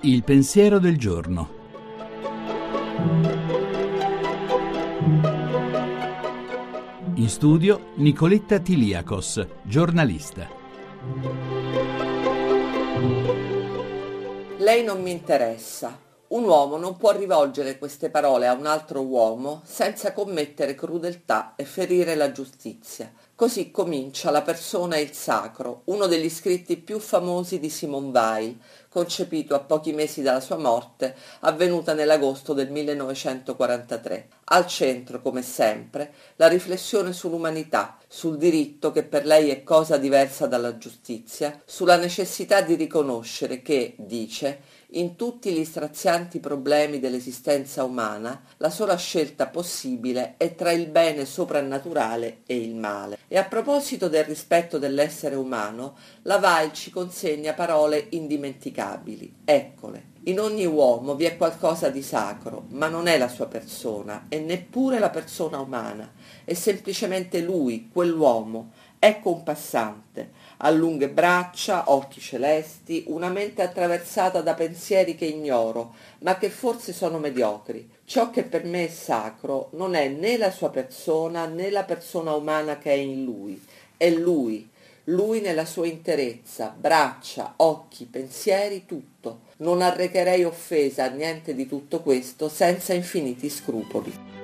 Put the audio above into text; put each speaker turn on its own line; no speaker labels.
Il pensiero del giorno. In studio Nicoletta Tiliakos, giornalista.
Lei non mi interessa. Un uomo non può rivolgere queste parole a un altro uomo senza commettere crudeltà e ferire la giustizia. Così comincia La persona e il sacro, uno degli scritti più famosi di Simone Weil, concepito a pochi mesi dalla sua morte, avvenuta nell'agosto del 1943. Al centro, come sempre, la riflessione sull'umanità, sul diritto che per lei è cosa diversa dalla giustizia, sulla necessità di riconoscere che, dice, in tutti gli strazianti problemi dell'esistenza umana, la sola scelta possibile è tra il bene soprannaturale e il male. E a proposito del rispetto dell'essere umano, la Weil ci consegna parole indimenticabili. Eccole. In ogni uomo vi è qualcosa di sacro, ma non è la sua persona e neppure la persona umana, è semplicemente lui, quell'uomo, ecco un passante, ha lunghe braccia, occhi celesti, una mente attraversata da pensieri che ignoro, ma che forse sono mediocri. Ciò che per me è sacro non è né la sua persona né la persona umana che è in lui, è lui, lui nella sua interezza, braccia, occhi, pensieri, tutto. Non arrecherei offesa a niente di tutto questo senza infiniti scrupoli.